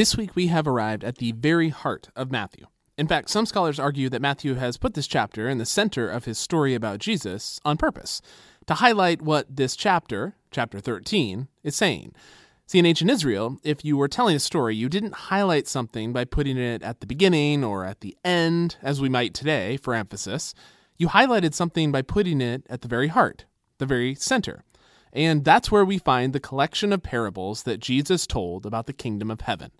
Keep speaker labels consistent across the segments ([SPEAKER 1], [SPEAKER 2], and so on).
[SPEAKER 1] This week we have arrived at the very heart of Matthew. In fact, some scholars argue that Matthew has put this chapter in the center of his story about Jesus on purpose, to highlight what this chapter, chapter 13, is saying. See, in ancient Israel, if you were telling a story, you didn't highlight something by putting it at the beginning or at the end, as we might today for emphasis. You highlighted something by putting it at the very heart, the very center. And that's where we find the collection of parables that Jesus told about the kingdom of heaven.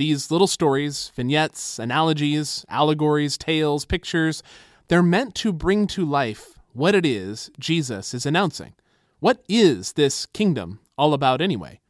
[SPEAKER 1] These little stories, vignettes, analogies, allegories, tales, pictures, they're meant to bring to life what it is Jesus is announcing. What is this kingdom all about anyway?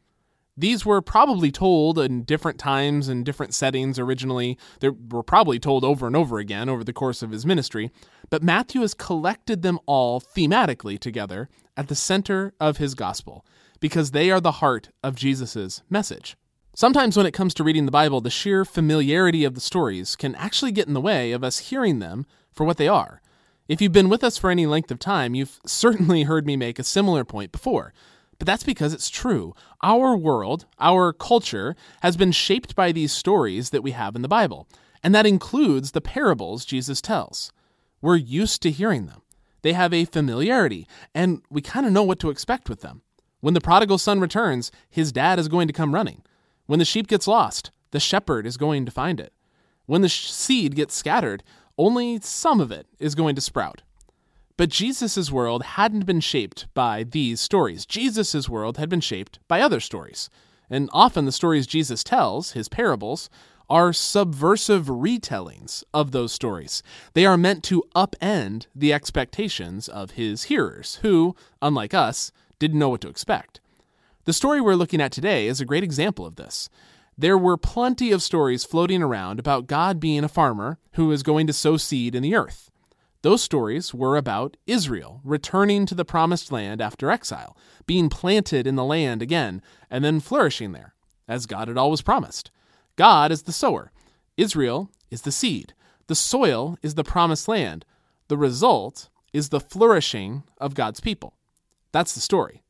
[SPEAKER 1] These were probably told in different times and different settings originally. They were probably told over and over again over the course of his ministry, but Matthew has collected them all thematically together at the center of his gospel because they are the heart of Jesus' message. Sometimes, when it comes to reading the Bible, the sheer familiarity of the stories can actually get in the way of us hearing them for what they are. If you've been with us for any length of time, you've certainly heard me make a similar point before. But that's because it's true. Our world, our culture, has been shaped by these stories that we have in the Bible, and that includes the parables Jesus tells. We're used to hearing them. They have a familiarity, and we kind of know what to expect with them. When the prodigal son returns, his dad is going to come running. When the sheep gets lost, the shepherd is going to find it. When the seed gets scattered, only some of it is going to sprout. But Jesus' world hadn't been shaped by these stories. Jesus' world had been shaped by other stories. And often the stories Jesus tells, his parables, are subversive retellings of those stories. They are meant to upend the expectations of his hearers, who, unlike us, didn't know what to expect. The story we're looking at today is a great example of this. There were plenty of stories floating around about God being a farmer who is going to sow seed in the earth. Those stories were about Israel returning to the promised land after exile, being planted in the land again, and then flourishing there, as God had always promised. God is the sower, Israel is the seed, the soil is the promised land. The result is the flourishing of God's people. That's the story.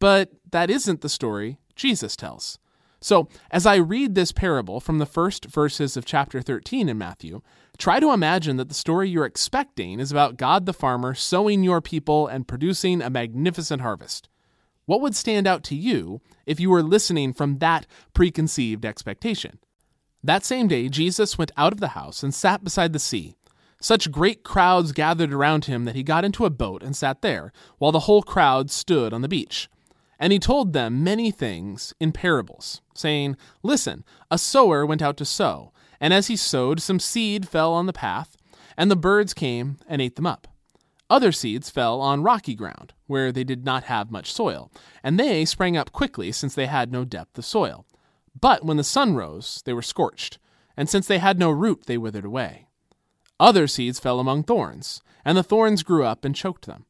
[SPEAKER 1] But that isn't the story Jesus tells. So, as I read this parable from the first verses of chapter 13 in Matthew, try to imagine that the story you're expecting is about God the farmer sowing your people and producing a magnificent harvest. What would stand out to you if you were listening from that preconceived expectation? That same day, Jesus went out of the house and sat beside the sea. Such great crowds gathered around him that he got into a boat and sat there, while the whole crowd stood on the beach. And he told them many things in parables, saying, Listen, a sower went out to sow, and as he sowed, some seed fell on the path, and the birds came and ate them up. Other seeds fell on rocky ground, where they did not have much soil, and they sprang up quickly, since they had no depth of soil. But when the sun rose, they were scorched, and since they had no root, they withered away. Other seeds fell among thorns, and the thorns grew up and choked them.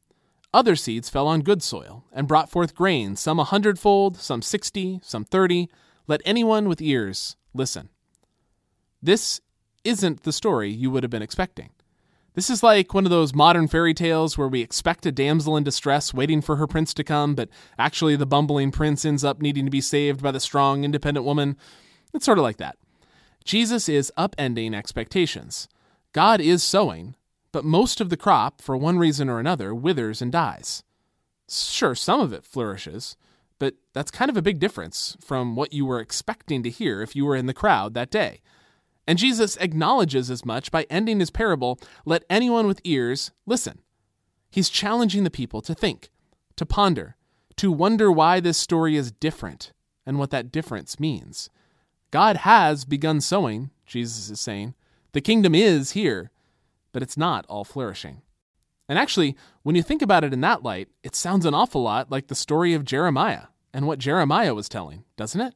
[SPEAKER 1] Other seeds fell on good soil, and brought forth grain, some a hundredfold, some sixty, some thirty. Let anyone with ears listen. This isn't the story you would have been expecting. This is like one of those modern fairy tales where we expect a damsel in distress waiting for her prince to come, but actually the bumbling prince ends up needing to be saved by the strong, independent woman. It's sort of like that. Jesus is upending expectations. God is sowing, but most of the crop, for one reason or another, withers and dies. Sure, some of it flourishes, but that's kind of a big difference from what you were expecting to hear if you were in the crowd that day. And Jesus acknowledges as much by ending his parable let anyone with ears listen. He's challenging the people to think, to ponder, to wonder why this story is different and what that difference means. God has begun sowing, Jesus is saying. The kingdom is here but it's not all flourishing. And actually, when you think about it in that light, it sounds an awful lot like the story of Jeremiah and what Jeremiah was telling, doesn't it?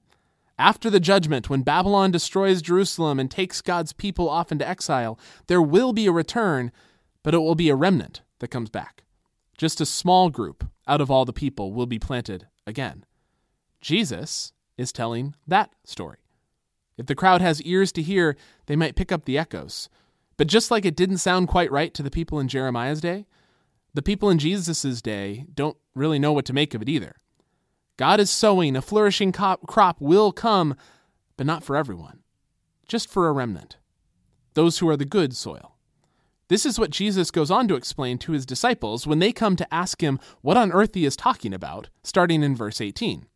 [SPEAKER 1] After the judgment, when Babylon destroys Jerusalem and takes God's people off into exile, there will be a return, but it will be a remnant that comes back. Just a small group out of all the people will be planted again. Jesus is telling that story. If the crowd has ears to hear, they might pick up the echoes. But just like it didn't sound quite right to the people in Jeremiah's day, the people in Jesus' day don't really know what to make of it either. God is sowing, a flourishing crop will come, but not for everyone, just for a remnant, those who are the good soil. This is what Jesus goes on to explain to his disciples when they come to ask him what on earth he is talking about, starting in verse 18.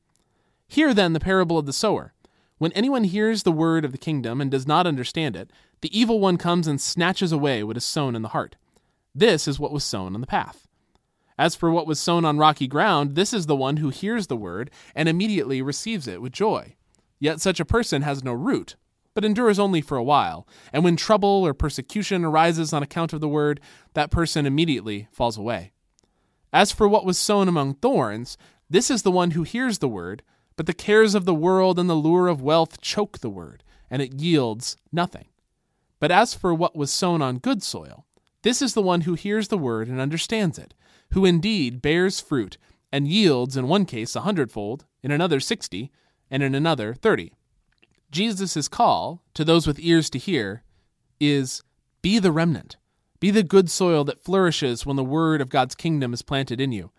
[SPEAKER 1] Hear then the parable of the sower. When anyone hears the word of the kingdom and does not understand it, the evil one comes and snatches away what is sown in the heart. This is what was sown on the path. As for what was sown on rocky ground, this is the one who hears the word and immediately receives it with joy. Yet such a person has no root, but endures only for a while, and when trouble or persecution arises on account of the word, that person immediately falls away. As for what was sown among thorns, this is the one who hears the word, but the cares of the world and the lure of wealth choke the word, and it yields nothing. But as for what was sown on good soil, this is the one who hears the word and understands it, who indeed bears fruit and yields in one case a hundredfold, in another sixty, and in another thirty. Jesus' call to those with ears to hear is be the remnant. Be the good soil that flourishes when the word of God's kingdom is planted in you.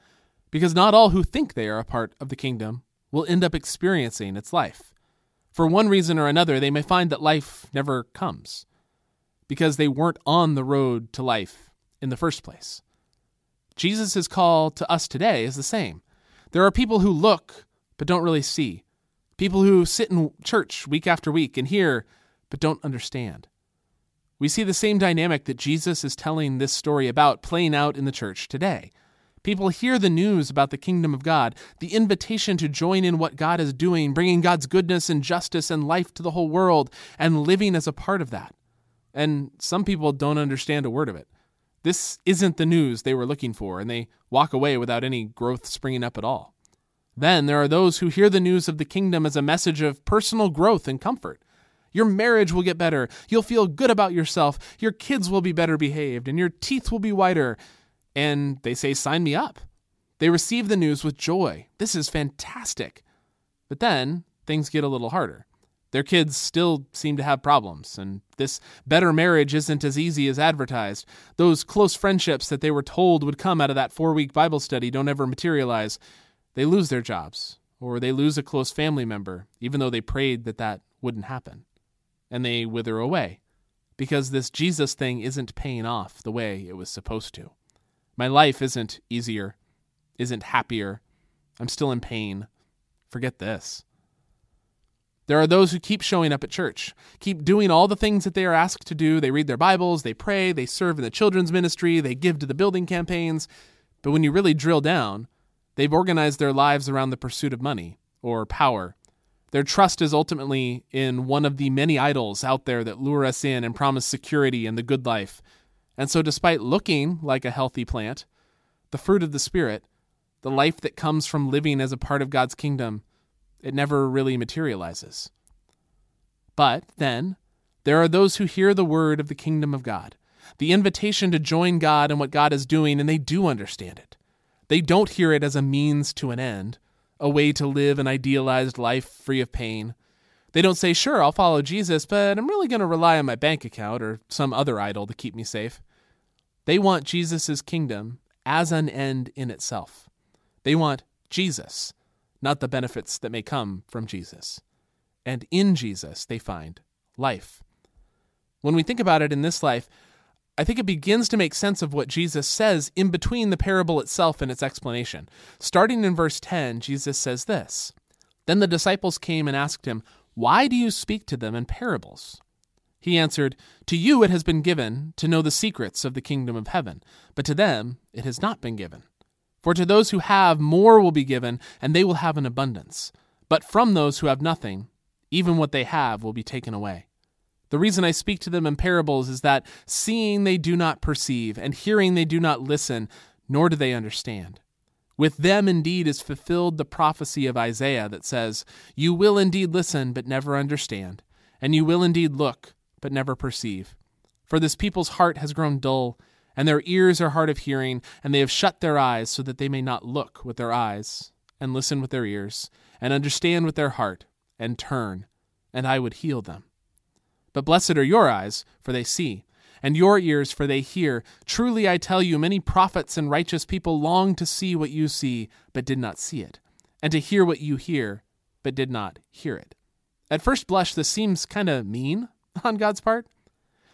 [SPEAKER 1] Because not all who think they are a part of the kingdom will end up experiencing its life. For one reason or another, they may find that life never comes because they weren't on the road to life in the first place. Jesus' call to us today is the same. There are people who look but don't really see. People who sit in church week after week and hear, but don't understand. We see the same dynamic that Jesus is telling this story about playing out in the church today. People hear the news about the kingdom of God, the invitation to join in what God is doing, bringing God's goodness and justice and life to the whole world, and living as a part of that. And some people don't understand a word of it. This isn't the news they were looking for, and they walk away without any growth springing up at all. Then there are those who hear the news of the kingdom as a message of personal growth and comfort. Your marriage will get better. You'll feel good about yourself. Your kids will be better behaved, and your teeth will be whiter. And they say, Sign me up. They receive the news with joy. This is fantastic. But then things get a little harder. Their kids still seem to have problems, and this better marriage isn't as easy as advertised. Those close friendships that they were told would come out of that four week Bible study don't ever materialize they lose their jobs or they lose a close family member, even though they prayed that that wouldn't happen. And they wither away because this Jesus thing isn't paying off the way it was supposed to. My life isn't easier, isn't happier. I'm still in pain. Forget this. There are those who keep showing up at church, keep doing all the things that they are asked to do. They read their Bibles, they pray, they serve in the children's ministry, they give to the building campaigns. But when you really drill down, They've organized their lives around the pursuit of money or power. Their trust is ultimately in one of the many idols out there that lure us in and promise security and the good life. And so, despite looking like a healthy plant, the fruit of the Spirit, the life that comes from living as a part of God's kingdom, it never really materializes. But then, there are those who hear the word of the kingdom of God, the invitation to join God in what God is doing, and they do understand it. They don't hear it as a means to an end, a way to live an idealized life free of pain. They don't say, sure, I'll follow Jesus, but I'm really going to rely on my bank account or some other idol to keep me safe. They want Jesus' kingdom as an end in itself. They want Jesus, not the benefits that may come from Jesus. And in Jesus, they find life. When we think about it in this life, I think it begins to make sense of what Jesus says in between the parable itself and its explanation. Starting in verse 10, Jesus says this Then the disciples came and asked him, Why do you speak to them in parables? He answered, To you it has been given to know the secrets of the kingdom of heaven, but to them it has not been given. For to those who have, more will be given, and they will have an abundance. But from those who have nothing, even what they have will be taken away. The reason I speak to them in parables is that seeing they do not perceive, and hearing they do not listen, nor do they understand. With them indeed is fulfilled the prophecy of Isaiah that says, You will indeed listen, but never understand, and you will indeed look, but never perceive. For this people's heart has grown dull, and their ears are hard of hearing, and they have shut their eyes so that they may not look with their eyes, and listen with their ears, and understand with their heart, and turn, and I would heal them. But blessed are your eyes, for they see, and your ears, for they hear. Truly I tell you, many prophets and righteous people longed to see what you see, but did not see it, and to hear what you hear, but did not hear it. At first blush, this seems kind of mean on God's part.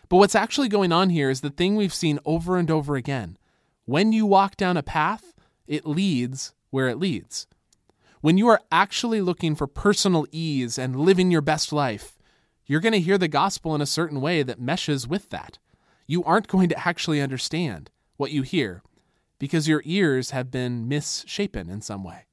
[SPEAKER 1] But what's actually going on here is the thing we've seen over and over again. When you walk down a path, it leads where it leads. When you are actually looking for personal ease and living your best life, you're going to hear the gospel in a certain way that meshes with that. You aren't going to actually understand what you hear because your ears have been misshapen in some way.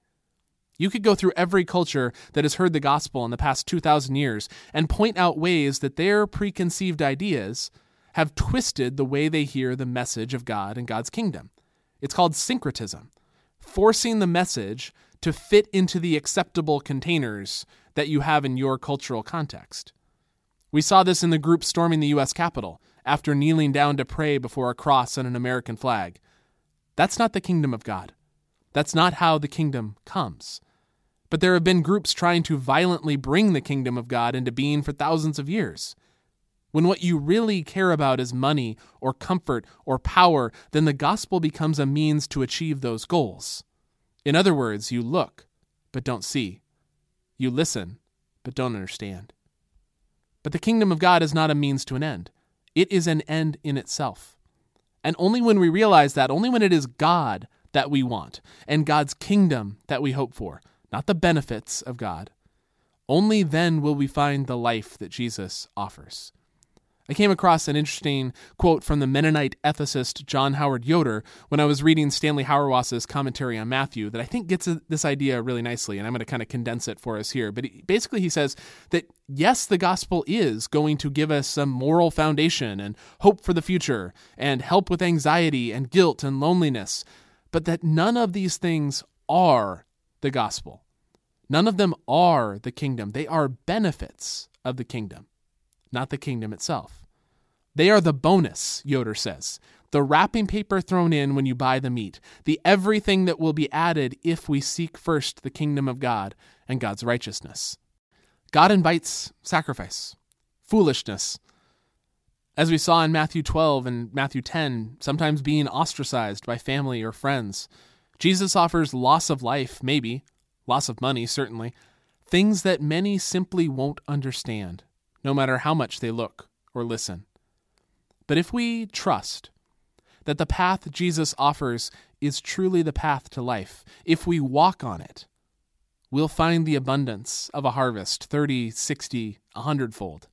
[SPEAKER 1] You could go through every culture that has heard the gospel in the past 2,000 years and point out ways that their preconceived ideas have twisted the way they hear the message of God and God's kingdom. It's called syncretism, forcing the message to fit into the acceptable containers that you have in your cultural context. We saw this in the group storming the U.S. Capitol after kneeling down to pray before a cross and an American flag. That's not the kingdom of God. That's not how the kingdom comes. But there have been groups trying to violently bring the kingdom of God into being for thousands of years. When what you really care about is money or comfort or power, then the gospel becomes a means to achieve those goals. In other words, you look, but don't see. You listen, but don't understand. But the kingdom of God is not a means to an end, it is an end in itself. And only when we realize that, only when it is God that we want and God's kingdom that we hope for, not the benefits of God, only then will we find the life that Jesus offers. I came across an interesting quote from the Mennonite ethicist John Howard Yoder when I was reading Stanley Hauerwas's commentary on Matthew that I think gets this idea really nicely, and I'm going to kind of condense it for us here. But basically, he says that yes, the gospel is going to give us some moral foundation and hope for the future and help with anxiety and guilt and loneliness, but that none of these things are the gospel. None of them are the kingdom. They are benefits of the kingdom not the kingdom itself. They are the bonus, Yoder says, the wrapping paper thrown in when you buy the meat, the everything that will be added if we seek first the kingdom of God and God's righteousness. God invites sacrifice, foolishness. As we saw in Matthew 12 and Matthew 10, sometimes being ostracized by family or friends. Jesus offers loss of life, maybe, loss of money, certainly, things that many simply won't understand no matter how much they look or listen. But if we trust that the path Jesus offers is truly the path to life, if we walk on it, we'll find the abundance of a harvest 30, 60, 100 fold.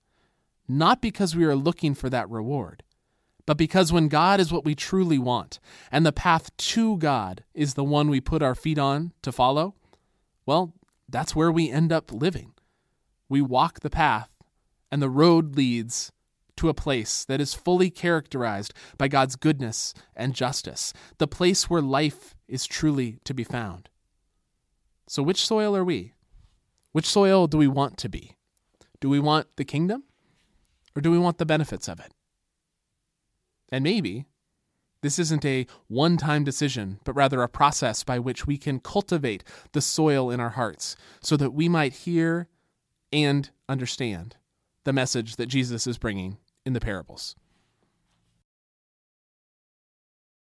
[SPEAKER 1] Not because we are looking for that reward, but because when God is what we truly want, and the path to God is the one we put our feet on to follow, well, that's where we end up living. We walk the path and the road leads to a place that is fully characterized by God's goodness and justice, the place where life is truly to be found. So, which soil are we? Which soil do we want to be? Do we want the kingdom or do we want the benefits of it? And maybe this isn't a one time decision, but rather a process by which we can cultivate the soil in our hearts so that we might hear and understand the message that Jesus is bringing in the parables.